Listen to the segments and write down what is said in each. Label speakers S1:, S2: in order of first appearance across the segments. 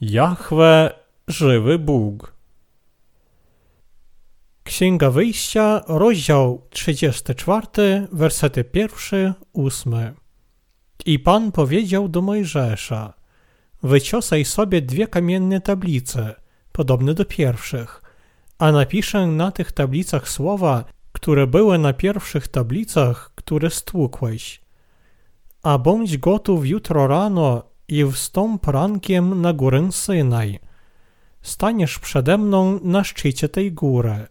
S1: Jahwe, żywy Bóg. Księga Wyjścia, rozdział 34, wersety 1, 8. I Pan powiedział do Mojżesza, wyciosaj sobie dwie kamienne tablice, podobne do pierwszych, a napiszę na tych tablicach słowa, które były na pierwszych tablicach, które stłukłeś. A bądź gotów jutro rano i wstąp rankiem na górę Synaj. Staniesz przede mną na szczycie tej góry.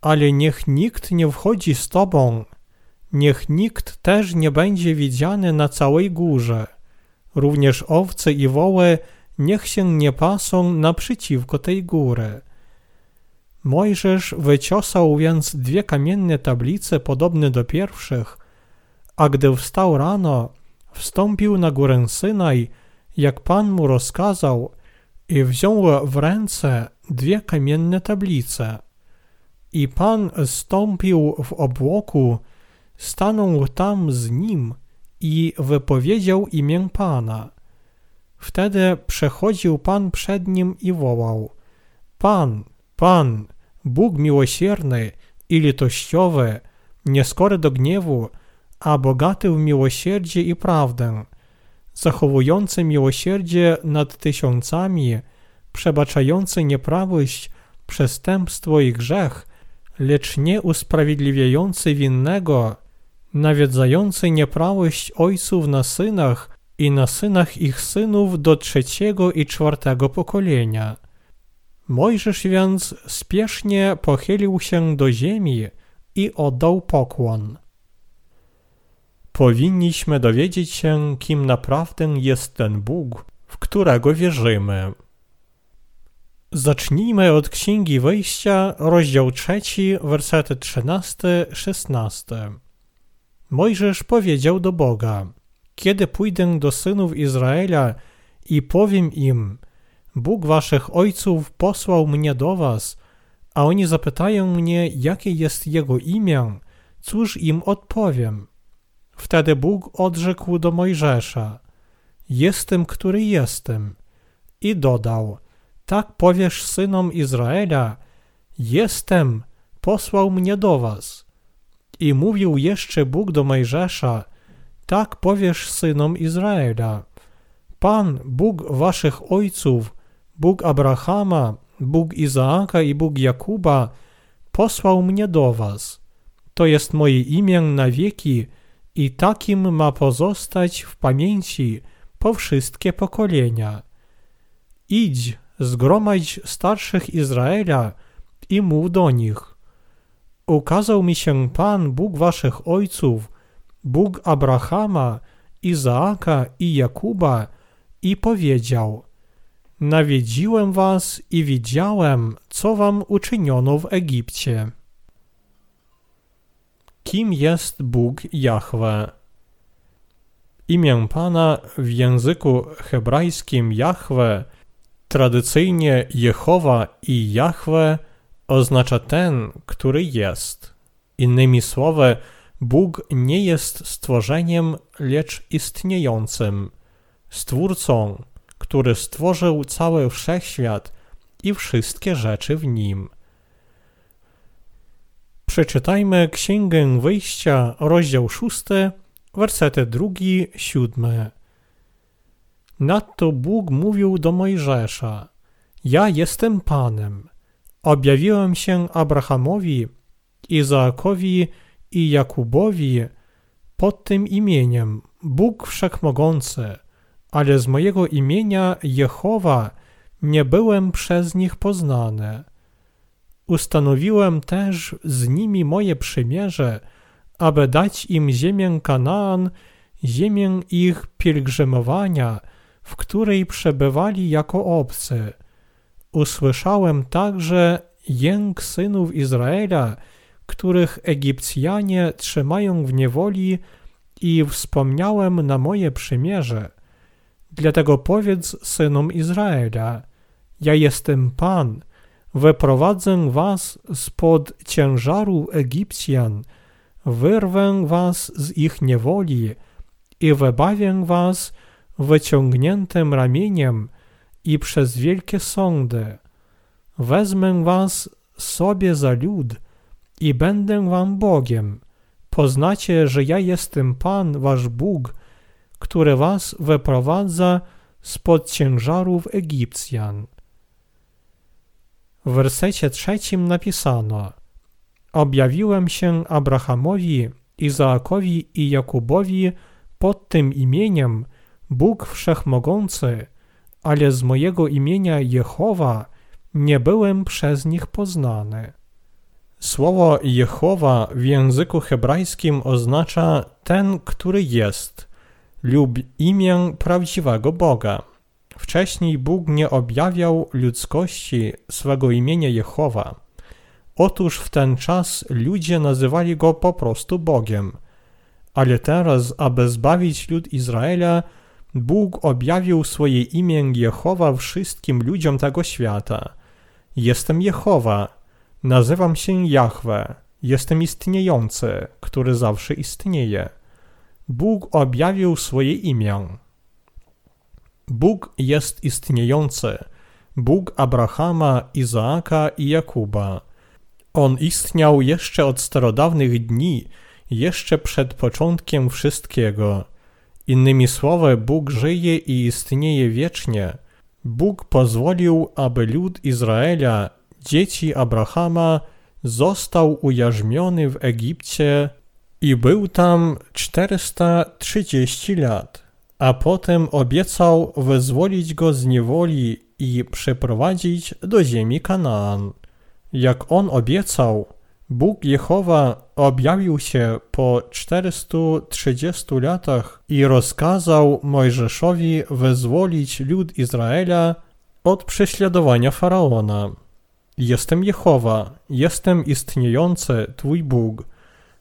S1: Ale niech nikt nie wchodzi z tobą, niech nikt też nie będzie widziany na całej górze. Również owce i woły niech się nie pasą naprzeciwko tej góry. Mojżesz wyciosał więc dwie kamienne tablice podobne do pierwszych, a gdy wstał rano, wstąpił na górę Synaj, jak Pan mu rozkazał, i wziął w ręce dwie kamienne tablice. I Pan stąpił w obłoku, stanął tam z nim i wypowiedział imię Pana. Wtedy przechodził Pan przed nim i wołał: Pan, Pan, Bóg miłosierny i litościowy, nieskory do gniewu, a bogaty w miłosierdzie i prawdę, zachowujący miłosierdzie nad tysiącami, przebaczający nieprawość, przestępstwo i grzech, lecz nie usprawiedliwiający winnego, nawiedzający nieprawość ojców na synach i na synach ich synów do trzeciego i czwartego pokolenia. Mojżesz więc spiesznie pochylił się do ziemi i oddał pokłon. Powinniśmy dowiedzieć się, kim naprawdę jest ten Bóg, w którego wierzymy. Zacznijmy od Księgi Wejścia, rozdział 3, wersety 13-16. Mojżesz powiedział do Boga, kiedy pójdę do synów Izraela i powiem im, Bóg waszych ojców posłał mnie do was, a oni zapytają mnie, jakie jest Jego imię, cóż im odpowiem? Wtedy Bóg odrzekł do Mojżesza, jestem, który jestem. I dodał, tak powiesz synom Izraela, jestem, posłał mnie do was. I mówił jeszcze Bóg do Mojżesza, tak powiesz synom Izraela, Pan, Bóg waszych ojców, Bóg Abrahama, Bóg Izaaka i Bóg Jakuba, posłał mnie do was. To jest moje imię na wieki i takim ma pozostać w pamięci po wszystkie pokolenia. Idź, zgromadź starszych Izraela i mów do nich. Ukazał mi się Pan, Bóg waszych ojców, Bóg Abrahama, Izaaka i Jakuba i powiedział – Nawiedziłem was i widziałem, co wam uczyniono w Egipcie. Kim jest Bóg Jahwe? Imię Pana w języku hebrajskim Jahwe, tradycyjnie Jehowa i Jahwe oznacza ten, który jest. Innymi słowy, Bóg nie jest stworzeniem, lecz istniejącym, stwórcą, który stworzył cały wszechświat i wszystkie rzeczy w nim. Przeczytajmy Księgę Wyjścia, rozdział 6, wersety 2-7. Nadto Bóg mówił do Mojżesza: Ja jestem Panem. Objawiłem się Abrahamowi, Izaakowi i Jakubowi pod tym imieniem Bóg Wszechmogący ale z mojego imienia Jehowa nie byłem przez nich poznany. Ustanowiłem też z nimi moje przymierze, aby dać im ziemię Kanaan, ziemię ich pielgrzymowania, w której przebywali jako obcy. Usłyszałem także jęk synów Izraela, których Egipcjanie trzymają w niewoli i wspomniałem na moje przymierze – Dlatego powiedz synom Izraela, ja jestem Pan, wyprowadzę was spod ciężaru Egipcjan, wyrwę was z ich niewoli i wybawię was wyciągniętym ramieniem i przez wielkie sądy. Wezmę was sobie za lud i będę wam Bogiem. Poznacie, że ja jestem Pan, wasz Bóg, który was wyprowadza spod ciężarów Egipcjan. W wersecie trzecim napisano Objawiłem się Abrahamowi, Izaakowi i Jakubowi pod tym imieniem Bóg Wszechmogący, ale z mojego imienia Jehowa nie byłem przez nich poznany. Słowo Jehowa w języku hebrajskim oznacza ten, który jest, lub imię prawdziwego Boga. Wcześniej Bóg nie objawiał ludzkości swego imienia Jehowa. Otóż w ten czas ludzie nazywali go po prostu Bogiem. Ale teraz, aby zbawić lud Izraela, Bóg objawił swoje imię Jehowa wszystkim ludziom tego świata. Jestem Jehowa, nazywam się Jahwe, jestem istniejący, który zawsze istnieje. Bóg objawił swoje imię. Bóg jest istniejący, Bóg Abrahama, Izaaka i Jakuba. On istniał jeszcze od starodawnych dni, jeszcze przed początkiem wszystkiego. Innymi słowy, Bóg żyje i istnieje wiecznie. Bóg pozwolił, aby lud Izraela, dzieci Abrahama, został ujarzmiony w Egipcie i był tam 430 lat, a potem obiecał wyzwolić go z niewoli i przeprowadzić do ziemi Kanaan. Jak on obiecał, Bóg Jehowa objawił się po 430 latach i rozkazał Mojżeszowi wyzwolić lud Izraela od prześladowania Faraona. Jestem Jehowa, jestem istniejący Twój Bóg.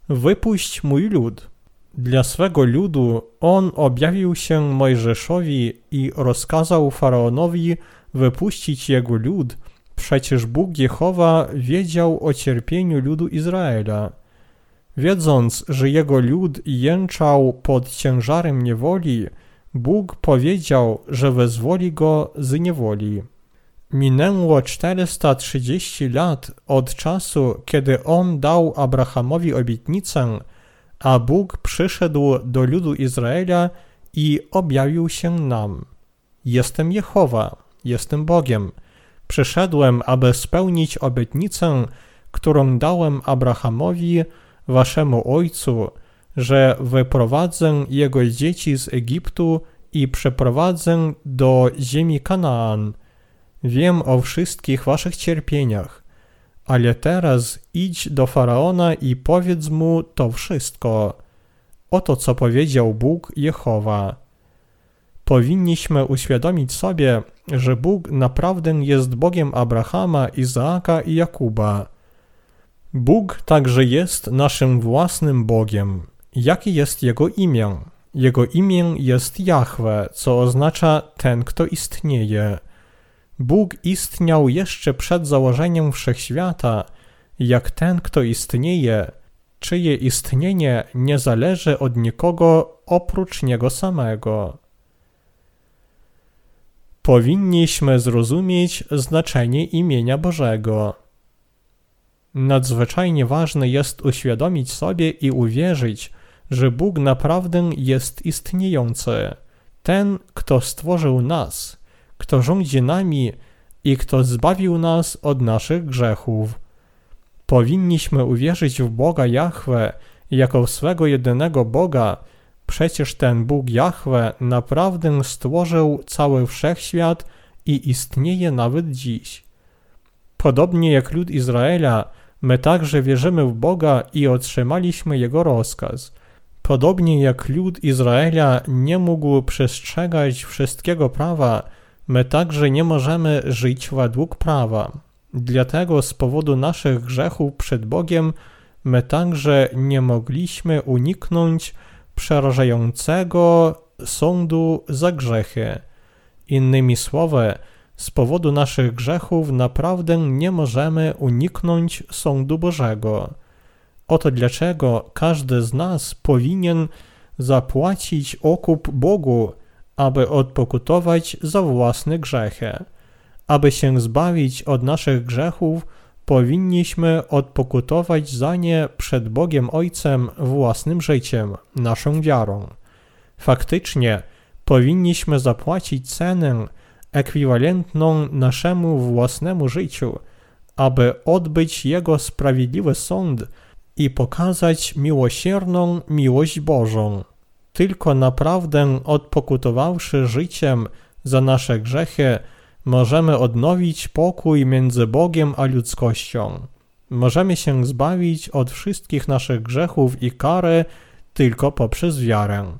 S1: Wypuść mój lud. Dla swego ludu on objawił się Mojżeszowi i rozkazał Faraonowi wypuścić jego lud, Przecież Bóg Jehowa wiedział o cierpieniu ludu Izraela. Wiedząc, że jego lud jęczał pod ciężarem niewoli, Bóg powiedział, że wezwoli go z niewoli. Minęło 430 lat od czasu, kiedy on dał Abrahamowi obietnicę, a Bóg przyszedł do ludu Izraela i objawił się nam. Jestem Jehowa, jestem Bogiem. Przyszedłem, aby spełnić obietnicę, którą dałem Abrahamowi, waszemu ojcu, że wyprowadzę jego dzieci z Egiptu i przeprowadzę do ziemi Kanaan. Wiem o wszystkich waszych cierpieniach, ale teraz idź do Faraona i powiedz mu to wszystko. Oto co powiedział Bóg Jehowa. Powinniśmy uświadomić sobie, że Bóg naprawdę jest Bogiem Abrahama, Izaaka i Jakuba. Bóg także jest naszym własnym Bogiem. Jakie jest Jego imię? Jego imię jest Jahwe, co oznacza ten, kto istnieje. Bóg istniał jeszcze przed założeniem wszechświata, jak ten, kto istnieje, czyje istnienie nie zależy od nikogo oprócz Niego samego. Powinniśmy zrozumieć znaczenie imienia Bożego. Nadzwyczajnie ważne jest uświadomić sobie i uwierzyć, że Bóg naprawdę jest istniejący, ten, kto stworzył nas, kto rządzi nami i kto zbawił nas od naszych grzechów. Powinniśmy uwierzyć w Boga Jahwe jako swego jedynego Boga, Przecież ten Bóg Jahwe naprawdę stworzył cały wszechświat i istnieje nawet dziś. Podobnie jak lud Izraela, my także wierzymy w Boga i otrzymaliśmy Jego rozkaz. Podobnie jak lud Izraela nie mógł przestrzegać wszystkiego prawa, my także nie możemy żyć według prawa. Dlatego z powodu naszych grzechów przed Bogiem my także nie mogliśmy uniknąć przerażającego sądu za grzechy. Innymi słowy, z powodu naszych grzechów naprawdę nie możemy uniknąć sądu Bożego. Oto dlaczego każdy z nas powinien zapłacić okup Bogu aby odpokutować za własne grzechy. Aby się zbawić od naszych grzechów, powinniśmy odpokutować za nie przed Bogiem Ojcem własnym życiem, naszą wiarą. Faktycznie, powinniśmy zapłacić cenę ekwiwalentną naszemu własnemu życiu, aby odbyć Jego sprawiedliwy sąd i pokazać miłosierną miłość Bożą. Tylko naprawdę odpokutowawszy życiem za nasze grzechy, możemy odnowić pokój między Bogiem a ludzkością. Możemy się zbawić od wszystkich naszych grzechów i kary tylko poprzez wiarę.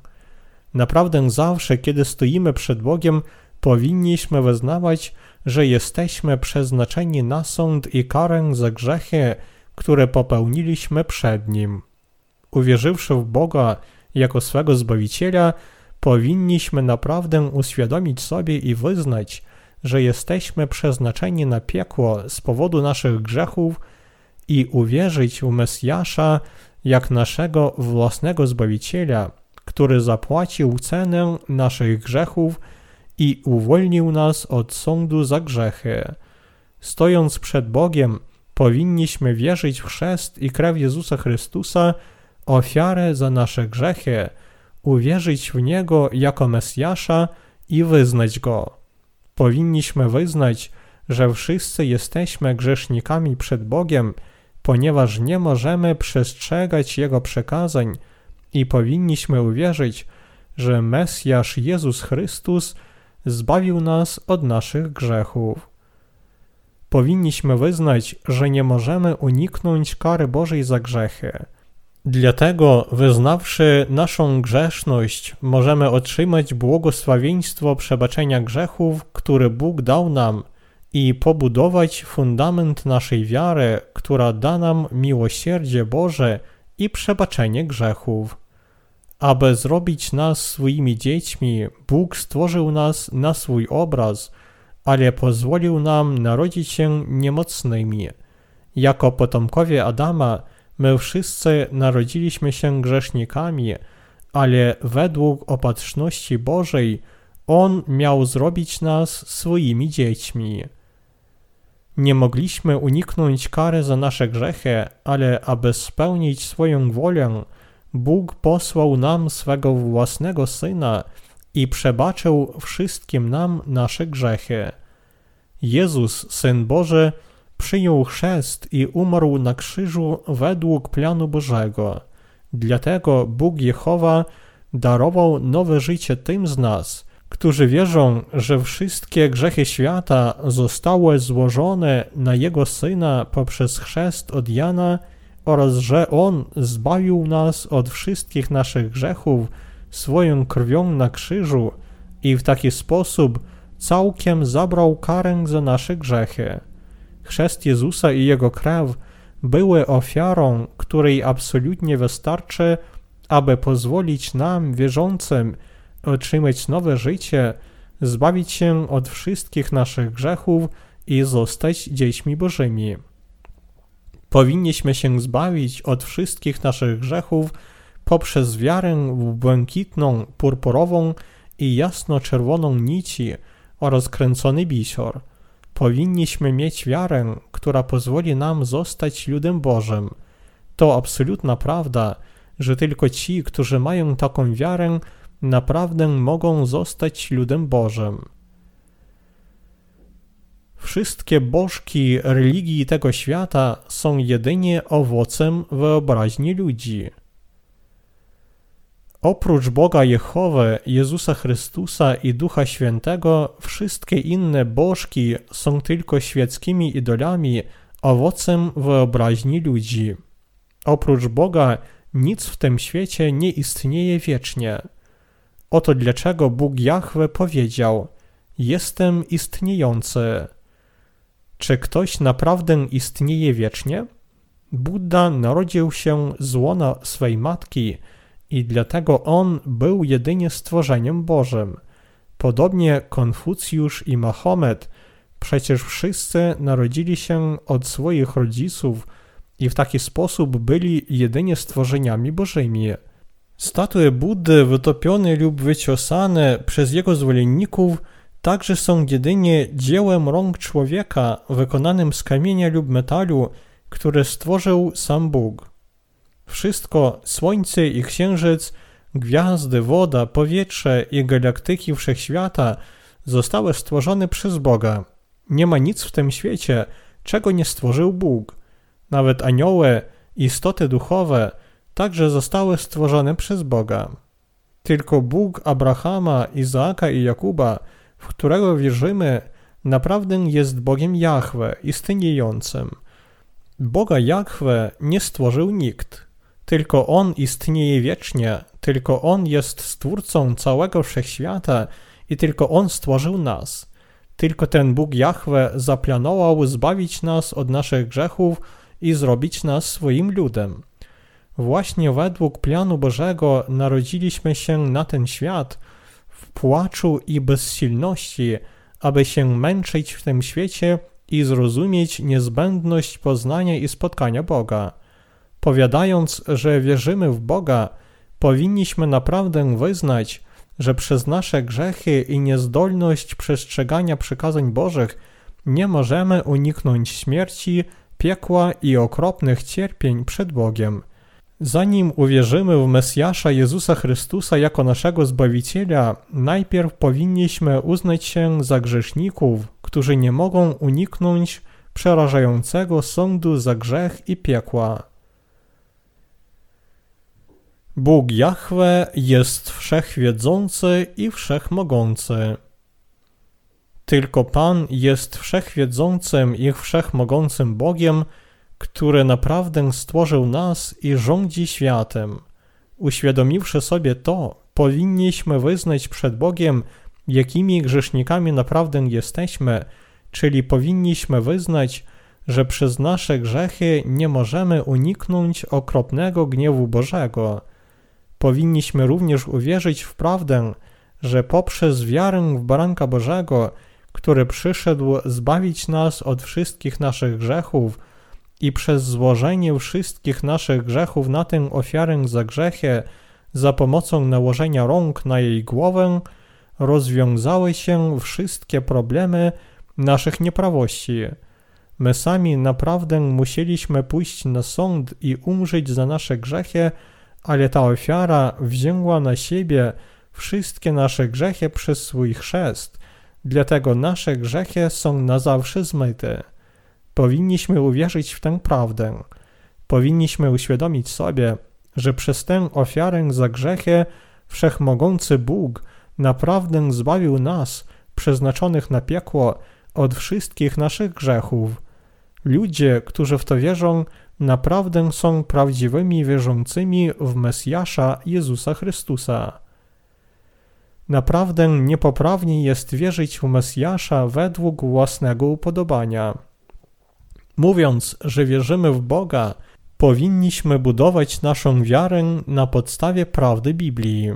S1: Naprawdę zawsze, kiedy stoimy przed Bogiem, powinniśmy wyznawać, że jesteśmy przeznaczeni na sąd i karę za grzechy, które popełniliśmy przed Nim. Uwierzywszy w Boga jako swego Zbawiciela, powinniśmy naprawdę uświadomić sobie i wyznać, że jesteśmy przeznaczeni na piekło z powodu naszych grzechów i uwierzyć w Mesjasza jak naszego własnego Zbawiciela, który zapłacił cenę naszych grzechów i uwolnił nas od sądu za grzechy. Stojąc przed Bogiem, powinniśmy wierzyć w chrzest i krew Jezusa Chrystusa, ofiarę za nasze grzechy, uwierzyć w Niego jako Mesjasza i wyznać Go. Powinniśmy wyznać, że wszyscy jesteśmy grzesznikami przed Bogiem, ponieważ nie możemy przestrzegać Jego przekazań i powinniśmy uwierzyć, że Mesjasz Jezus Chrystus zbawił nas od naszych grzechów. Powinniśmy wyznać, że nie możemy uniknąć kary Bożej za grzechy. Dlatego, wyznawszy naszą grzeszność, możemy otrzymać błogosławieństwo przebaczenia grzechów, które Bóg dał nam i pobudować fundament naszej wiary, która da nam miłosierdzie Boże i przebaczenie grzechów. Aby zrobić nas swoimi dziećmi, Bóg stworzył nas na swój obraz, ale pozwolił nam narodzić się niemocnymi. Jako potomkowie Adama, my wszyscy narodziliśmy się grzesznikami, ale według opatrzności Bożej On miał zrobić nas swoimi dziećmi. Nie mogliśmy uniknąć kary za nasze grzechy, ale aby spełnić swoją wolę, Bóg posłał nam swego własnego Syna i przebaczył wszystkim nam nasze grzechy. Jezus, Syn Boży, przyjął chrzest i umarł na krzyżu według planu Bożego. Dlatego Bóg Jehowa darował nowe życie tym z nas, którzy wierzą, że wszystkie grzechy świata zostały złożone na Jego Syna poprzez chrzest od Jana oraz że On zbawił nas od wszystkich naszych grzechów swoją krwią na krzyżu i w taki sposób całkiem zabrał karę za nasze grzechy. Chrzest Jezusa i Jego krew były ofiarą, której absolutnie wystarczy, aby pozwolić nam, wierzącym, otrzymać nowe życie, zbawić się od wszystkich naszych grzechów i zostać dziećmi Bożymi. Powinniśmy się zbawić od wszystkich naszych grzechów poprzez wiarę w błękitną, purpurową i jasno-czerwoną nici oraz kręcony bisior. Powinniśmy mieć wiarę, która pozwoli nam zostać ludem Bożym. To absolutna prawda, że tylko ci, którzy mają taką wiarę, naprawdę mogą zostać ludem Bożym. Wszystkie bożki religii tego świata są jedynie owocem wyobraźni ludzi. Oprócz Boga Jehowy, Jezusa Chrystusa i Ducha Świętego, wszystkie inne bożki są tylko świeckimi idolami, owocem wyobraźni ludzi. Oprócz Boga nic w tym świecie nie istnieje wiecznie. Oto dlaczego Bóg Jahwe powiedział: Jestem istniejący. Czy ktoś naprawdę istnieje wiecznie? Buddha narodził się z łona swej matki i dlatego on był jedynie stworzeniem Bożym. Podobnie Konfucjusz i Mahomet, przecież wszyscy narodzili się od swoich rodziców i w taki sposób byli jedynie stworzeniami Bożymi. Statue Buddy wytopione lub wyciosane przez jego zwolenników także są jedynie dziełem rąk człowieka wykonanym z kamienia lub metalu, które stworzył sam Bóg. Wszystko, słońce i księżyc, gwiazdy, woda, powietrze i galaktyki wszechświata zostały stworzone przez Boga. Nie ma nic w tym świecie, czego nie stworzył Bóg. Nawet anioły, istoty duchowe, także zostały stworzone przez Boga. Tylko Bóg Abrahama, Izaaka i Jakuba, w którego wierzymy, naprawdę jest Bogiem Jahwe, istniejącym. Boga Jahwe nie stworzył nikt. Tylko On istnieje wiecznie, tylko On jest stwórcą całego wszechświata i tylko On stworzył nas. Tylko ten Bóg Jahwe zaplanował zbawić nas od naszych grzechów i zrobić nas swoim ludem. Właśnie według planu Bożego narodziliśmy się na ten świat w płaczu i bezsilności, aby się męczyć w tym świecie i zrozumieć niezbędność poznania i spotkania Boga. Powiadając, że wierzymy w Boga, powinniśmy naprawdę wyznać, że przez nasze grzechy i niezdolność przestrzegania przykazań Bożych nie możemy uniknąć śmierci, piekła i okropnych cierpień przed Bogiem. Zanim uwierzymy w Mesjasza Jezusa Chrystusa jako naszego Zbawiciela, najpierw powinniśmy uznać się za grzeszników, którzy nie mogą uniknąć przerażającego sądu za grzech i piekła. Bóg Jahwe jest wszechwiedzący i wszechmogący. Tylko Pan jest wszechwiedzącym i wszechmogącym Bogiem, który naprawdę stworzył nas i rządzi światem. Uświadomiwszy sobie to, powinniśmy wyznać przed Bogiem, jakimi grzesznikami naprawdę jesteśmy, czyli powinniśmy wyznać, że przez nasze grzechy nie możemy uniknąć okropnego gniewu Bożego. Powinniśmy również uwierzyć w prawdę, że poprzez wiarę w Baranka Bożego, który przyszedł zbawić nas od wszystkich naszych grzechów i przez złożenie wszystkich naszych grzechów na tę ofiarę za grzechy za pomocą nałożenia rąk na jej głowę rozwiązały się wszystkie problemy naszych nieprawości. My sami naprawdę musieliśmy pójść na sąd i umrzeć za nasze grzechy, ale ta ofiara wzięła na siebie wszystkie nasze grzechy przez swój chrzest, dlatego nasze grzechy są na zawsze zmyte. Powinniśmy uwierzyć w tę prawdę. Powinniśmy uświadomić sobie, że przez tę ofiarę za grzechy wszechmogący Bóg naprawdę zbawił nas, przeznaczonych na piekło, od wszystkich naszych grzechów. Ludzie, którzy w to wierzą, naprawdę są prawdziwymi wierzącymi w Mesjasza Jezusa Chrystusa. Naprawdę niepoprawnie jest wierzyć w Mesjasza według własnego upodobania. Mówiąc, że wierzymy w Boga, powinniśmy budować naszą wiarę na podstawie prawdy Biblii.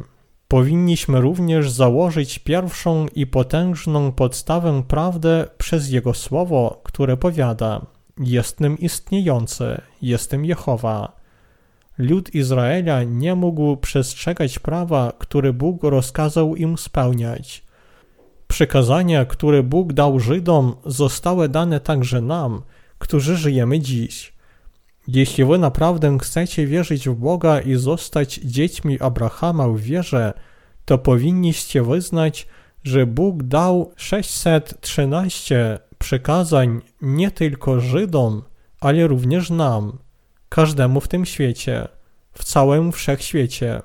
S1: Powinniśmy również założyć pierwszą i potężną podstawę prawdę przez Jego Słowo, które powiada – Jestem istniejący, jestem Jehowa. Lud Izraela nie mógł przestrzegać prawa, które Bóg rozkazał im spełniać. Przykazania, które Bóg dał Żydom, zostały dane także nam, którzy żyjemy dziś. Jeśli wy naprawdę chcecie wierzyć w Boga i zostać dziećmi Abrahama w wierze, to powinniście wyznać, że Bóg dał 613 przykazań nie tylko Żydom, ale również nam, każdemu w tym świecie, w całym wszechświecie.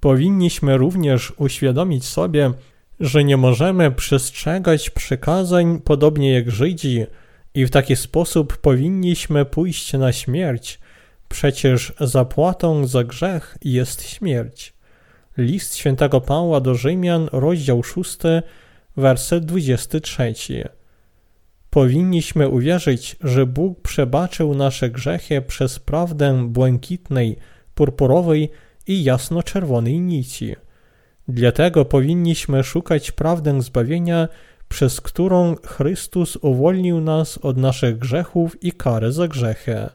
S1: Powinniśmy również uświadomić sobie, że nie możemy przestrzegać przykazań podobnie jak Żydzi i w taki sposób powinniśmy pójść na śmierć. Przecież zapłatą za grzech jest śmierć. List świętego Pawła do Rzymian, rozdział 6, werset 23. Powinniśmy uwierzyć, że Bóg przebaczył nasze grzechy przez prawdę błękitnej, purpurowej i jasno-czerwonej nici. Dlatego powinniśmy szukać prawdę zbawienia, przez którą Chrystus uwolnił nas od naszych grzechów i kary za grzechy.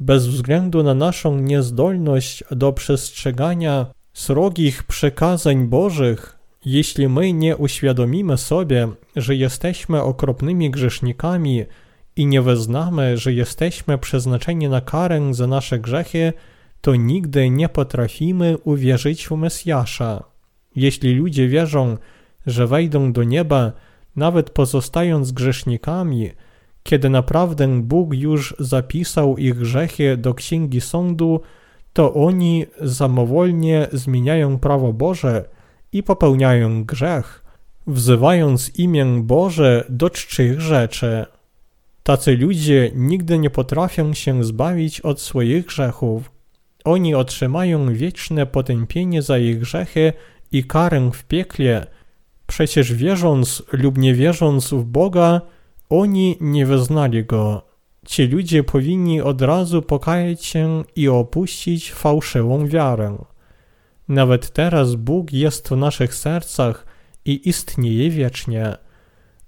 S1: bez względu na naszą niezdolność do przestrzegania srogich przekazań Bożych, jeśli my nie uświadomimy sobie, że jesteśmy okropnymi grzesznikami i nie wyznamy, że jesteśmy przeznaczeni na karę za nasze grzechy, to nigdy nie potrafimy uwierzyć w Mesjasza. Jeśli ludzie wierzą, że wejdą do nieba, nawet pozostając grzesznikami, kiedy naprawdę Bóg już zapisał ich grzechy do księgi sądu, to oni samowolnie zmieniają prawo Boże i popełniają grzech, wzywając imię Boże do czczych rzeczy. Tacy ludzie nigdy nie potrafią się zbawić od swoich grzechów. Oni otrzymają wieczne potępienie za ich grzechy i karę w piekle. Przecież wierząc lub nie wierząc w Boga, oni nie wyznali Go. Ci ludzie powinni od razu pokajać się i opuścić fałszywą wiarę. Nawet teraz Bóg jest w naszych sercach i istnieje wiecznie.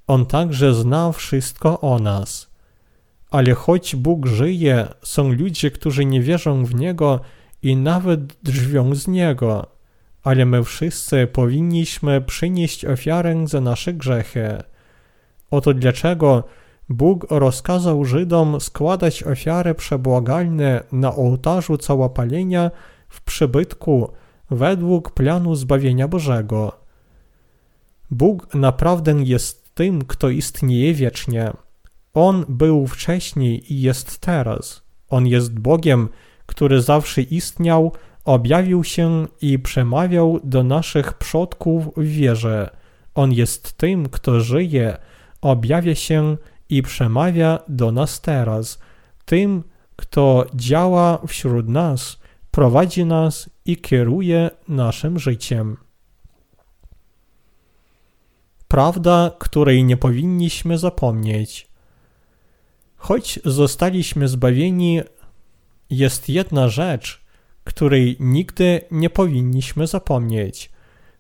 S1: On także zna wszystko o nas. Ale choć Bóg żyje, są ludzie, którzy nie wierzą w Niego i nawet drżwią z Niego. Ale my wszyscy powinniśmy przynieść ofiarę za nasze grzechy. Oto dlaczego Bóg rozkazał Żydom składać ofiary przebłagalne na ołtarzu całopalenia w przybytku według planu zbawienia Bożego. Bóg naprawdę jest tym, kto istnieje wiecznie. On był wcześniej i jest teraz. On jest Bogiem, który zawsze istniał, objawił się i przemawiał do naszych przodków w wierze. On jest tym, kto żyje, objawia się i przemawia do nas teraz, tym, kto działa wśród nas, prowadzi nas i kieruje naszym życiem. Prawda, której nie powinniśmy zapomnieć. Choć zostaliśmy zbawieni, jest jedna rzecz, której nigdy nie powinniśmy zapomnieć.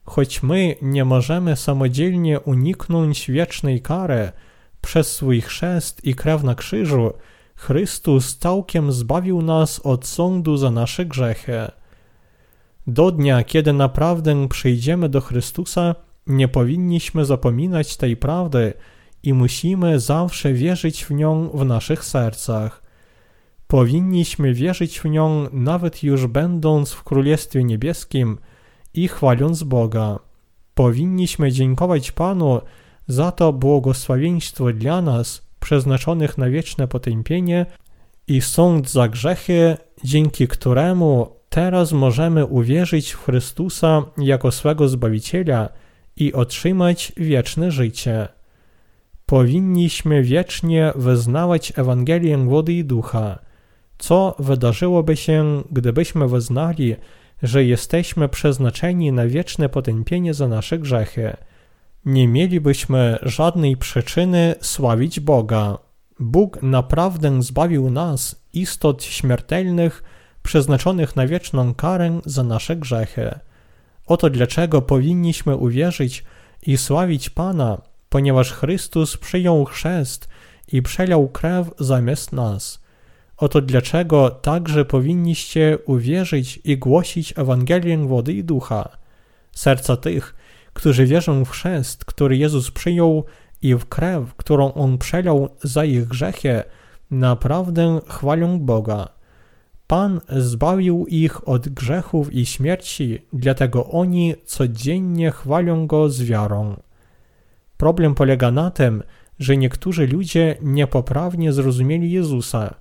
S1: Choć my nie możemy samodzielnie uniknąć wiecznej kary przez swój chrzest i krew na krzyżu, Chrystus całkiem zbawił nas od sądu za nasze grzechy. Do dnia, kiedy naprawdę przyjdziemy do Chrystusa, nie powinniśmy zapominać tej prawdy i musimy zawsze wierzyć w nią w naszych sercach. Powinniśmy wierzyć w nią nawet już będąc w Królestwie Niebieskim i chwaląc Boga. Powinniśmy dziękować Panu za to błogosławieństwo dla nas, przeznaczonych na wieczne potępienie i sąd za grzechy, dzięki któremu teraz możemy uwierzyć w Chrystusa jako swego Zbawiciela i otrzymać wieczne życie. Powinniśmy wiecznie wyznawać Ewangelię wody i ducha. Co wydarzyłoby się, gdybyśmy wyznali, że jesteśmy przeznaczeni na wieczne potępienie za nasze grzechy? Nie mielibyśmy żadnej przyczyny sławić Boga. Bóg naprawdę zbawił nas, istot śmiertelnych, przeznaczonych na wieczną karę za nasze grzechy. Oto dlaczego powinniśmy uwierzyć i sławić Pana, ponieważ Chrystus przyjął chrzest i przelał krew zamiast nas. Oto dlaczego także powinniście uwierzyć i głosić Ewangelię wody i ducha. Serca tych, którzy wierzą w chrzest, który Jezus przyjął i w krew, którą On przelał za ich grzechy, naprawdę chwalą Boga. Pan zbawił ich od grzechów i śmierci, dlatego oni codziennie chwalą Go z wiarą. Problem polega na tym, że niektórzy ludzie niepoprawnie zrozumieli Jezusa.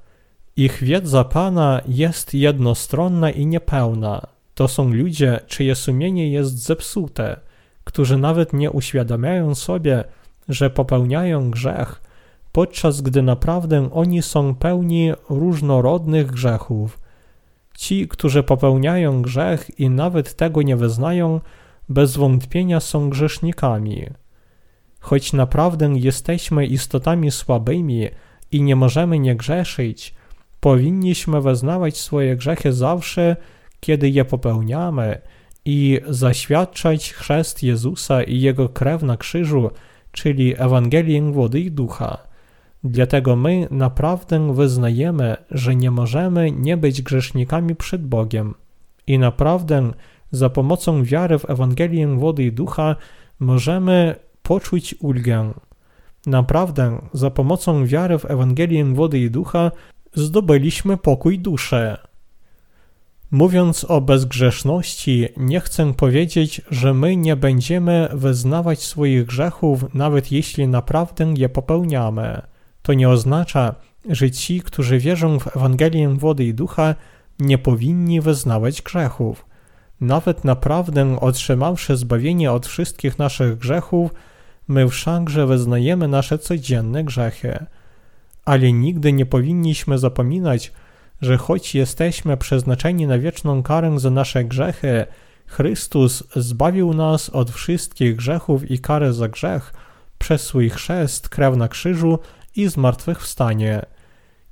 S1: Ich wiedza Pana jest jednostronna i niepełna. To są ludzie, czyje sumienie jest zepsute, którzy nawet nie uświadamiają sobie, że popełniają grzech, podczas gdy naprawdę oni są pełni różnorodnych grzechów. Ci, którzy popełniają grzech i nawet tego nie wyznają, bez wątpienia są grzesznikami. Choć naprawdę jesteśmy istotami słabymi i nie możemy nie grzeszyć, powinniśmy wyznawać swoje grzechy zawsze, kiedy je popełniamy i zaświadczać chrzest Jezusa i Jego krew na krzyżu, czyli Ewangelię wody i ducha. Dlatego my naprawdę wyznajemy, że nie możemy nie być grzesznikami przed Bogiem. I naprawdę za pomocą wiary w Ewangelię wody i ducha możemy poczuć ulgę. Naprawdę za pomocą wiary w Ewangelię wody i ducha zdobyliśmy pokój duszy. Mówiąc o bezgrzeszności, nie chcę powiedzieć, że my nie będziemy wyznawać swoich grzechów, nawet jeśli naprawdę je popełniamy. To nie oznacza, że ci, którzy wierzą w Ewangelię wody i ducha, nie powinni wyznawać grzechów. Nawet naprawdę otrzymawszy zbawienie od wszystkich naszych grzechów, my wszakże wyznajemy nasze codzienne grzechy. Ale nigdy nie powinniśmy zapominać, że choć jesteśmy przeznaczeni na wieczną karę za nasze grzechy, Chrystus zbawił nas od wszystkich grzechów i kary za grzech przez swój chrzest, krew na krzyżu i zmartwychwstanie.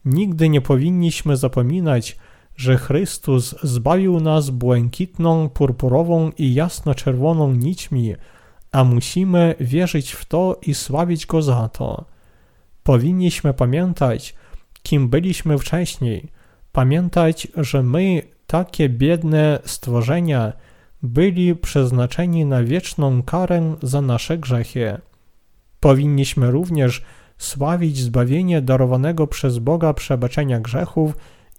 S1: Nigdy nie powinniśmy zapominać, że Chrystus zbawił nas błękitną, purpurową i jasno-czerwoną nićmi, a musimy wierzyć w to i sławić Go za to. Powinniśmy pamiętać, kim byliśmy wcześniej, pamiętać, że my, takie biedne stworzenia, byli przeznaczeni na wieczną karę za nasze grzechy. Powinniśmy również sławić zbawienie darowanego przez Boga przebaczenia grzechów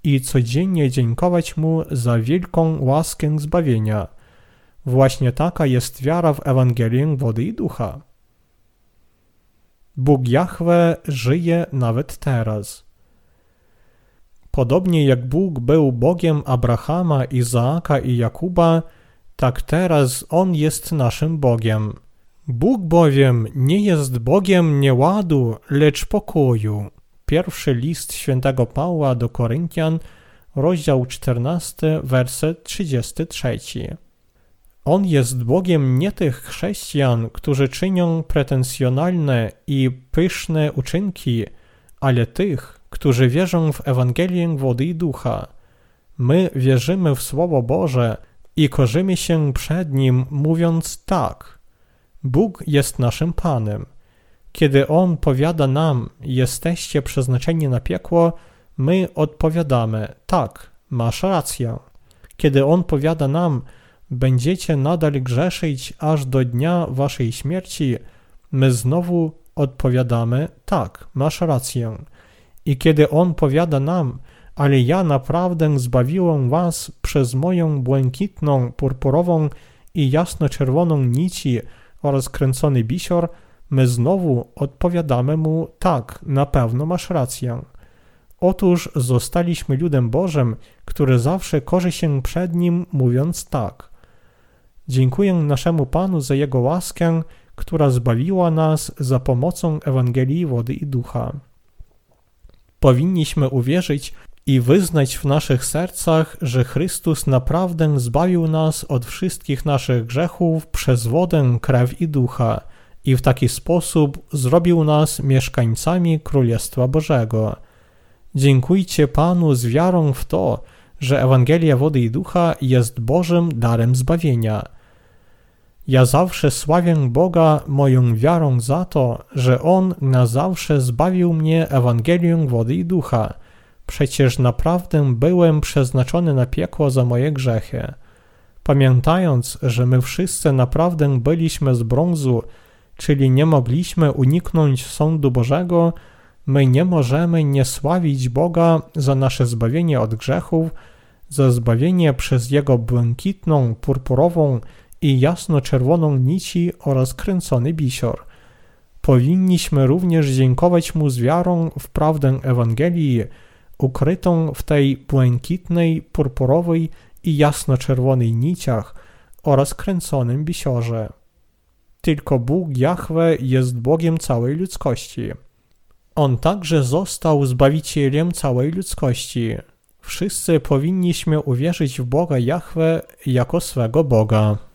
S1: i codziennie dziękować Mu za wielką łaskę zbawienia. Właśnie taka jest wiara w Ewangelię wody i ducha. Bóg Jahwe żyje nawet teraz. Podobnie jak Bóg był Bogiem Abrahama, Izaaka i Jakuba, tak teraz On jest naszym Bogiem. Bóg bowiem nie jest Bogiem nieładu, lecz pokoju. Pierwszy list świętego Pawła do Koryntian, rozdział 14, werset 33. On jest Bogiem nie tych chrześcijan, którzy czynią pretensjonalne i pyszne uczynki, ale tych, którzy wierzą w Ewangelię wody i ducha. My wierzymy w Słowo Boże i korzymy się przed Nim, mówiąc tak. Bóg jest naszym Panem. Kiedy On powiada nam, jesteście przeznaczeni na piekło, my odpowiadamy, tak, masz rację. Kiedy On powiada nam, będziecie nadal grzeszyć aż do dnia waszej śmierci, my znowu odpowiadamy, tak, masz rację. I kiedy On powiada nam, ale ja naprawdę zbawiłem was przez moją błękitną, purpurową i jasno-czerwoną nici oraz kręcony bisior, my znowu odpowiadamy mu tak, na pewno masz rację. Otóż zostaliśmy ludem Bożym, który zawsze korzy się przed Nim, mówiąc tak. Dziękuję naszemu Panu za Jego łaskę, która zbawiła nas za pomocą Ewangelii wody i ducha. Powinniśmy uwierzyć i wyznać w naszych sercach, że Chrystus naprawdę zbawił nas od wszystkich naszych grzechów przez wodę, krew i ducha i w taki sposób zrobił nas mieszkańcami Królestwa Bożego. Dziękujcie Panu z wiarą w to, że Ewangelia wody i ducha jest Bożym darem zbawienia. Ja zawsze sławię Boga moją wiarą za to, że On na zawsze zbawił mnie Ewangelią wody i ducha. Przecież naprawdę byłem przeznaczony na piekło za moje grzechy. Pamiętając, że my wszyscy naprawdę byliśmy z brązu, czyli nie mogliśmy uniknąć sądu Bożego, my nie możemy nie sławić Boga za nasze zbawienie od grzechów, za zbawienie przez Jego błękitną, purpurową i jasno-czerwoną nici oraz kręcony bisior. Powinniśmy również dziękować Mu z wiarą w prawdę Ewangelii, ukrytą w tej błękitnej, purpurowej i jasno-czerwonej niciach oraz kręconym bisiorze. Tylko Bóg Jahwe jest Bogiem całej ludzkości. On także został Zbawicielem całej ludzkości. Wszyscy powinniśmy uwierzyć w Boga Jahwe jako swego Boga.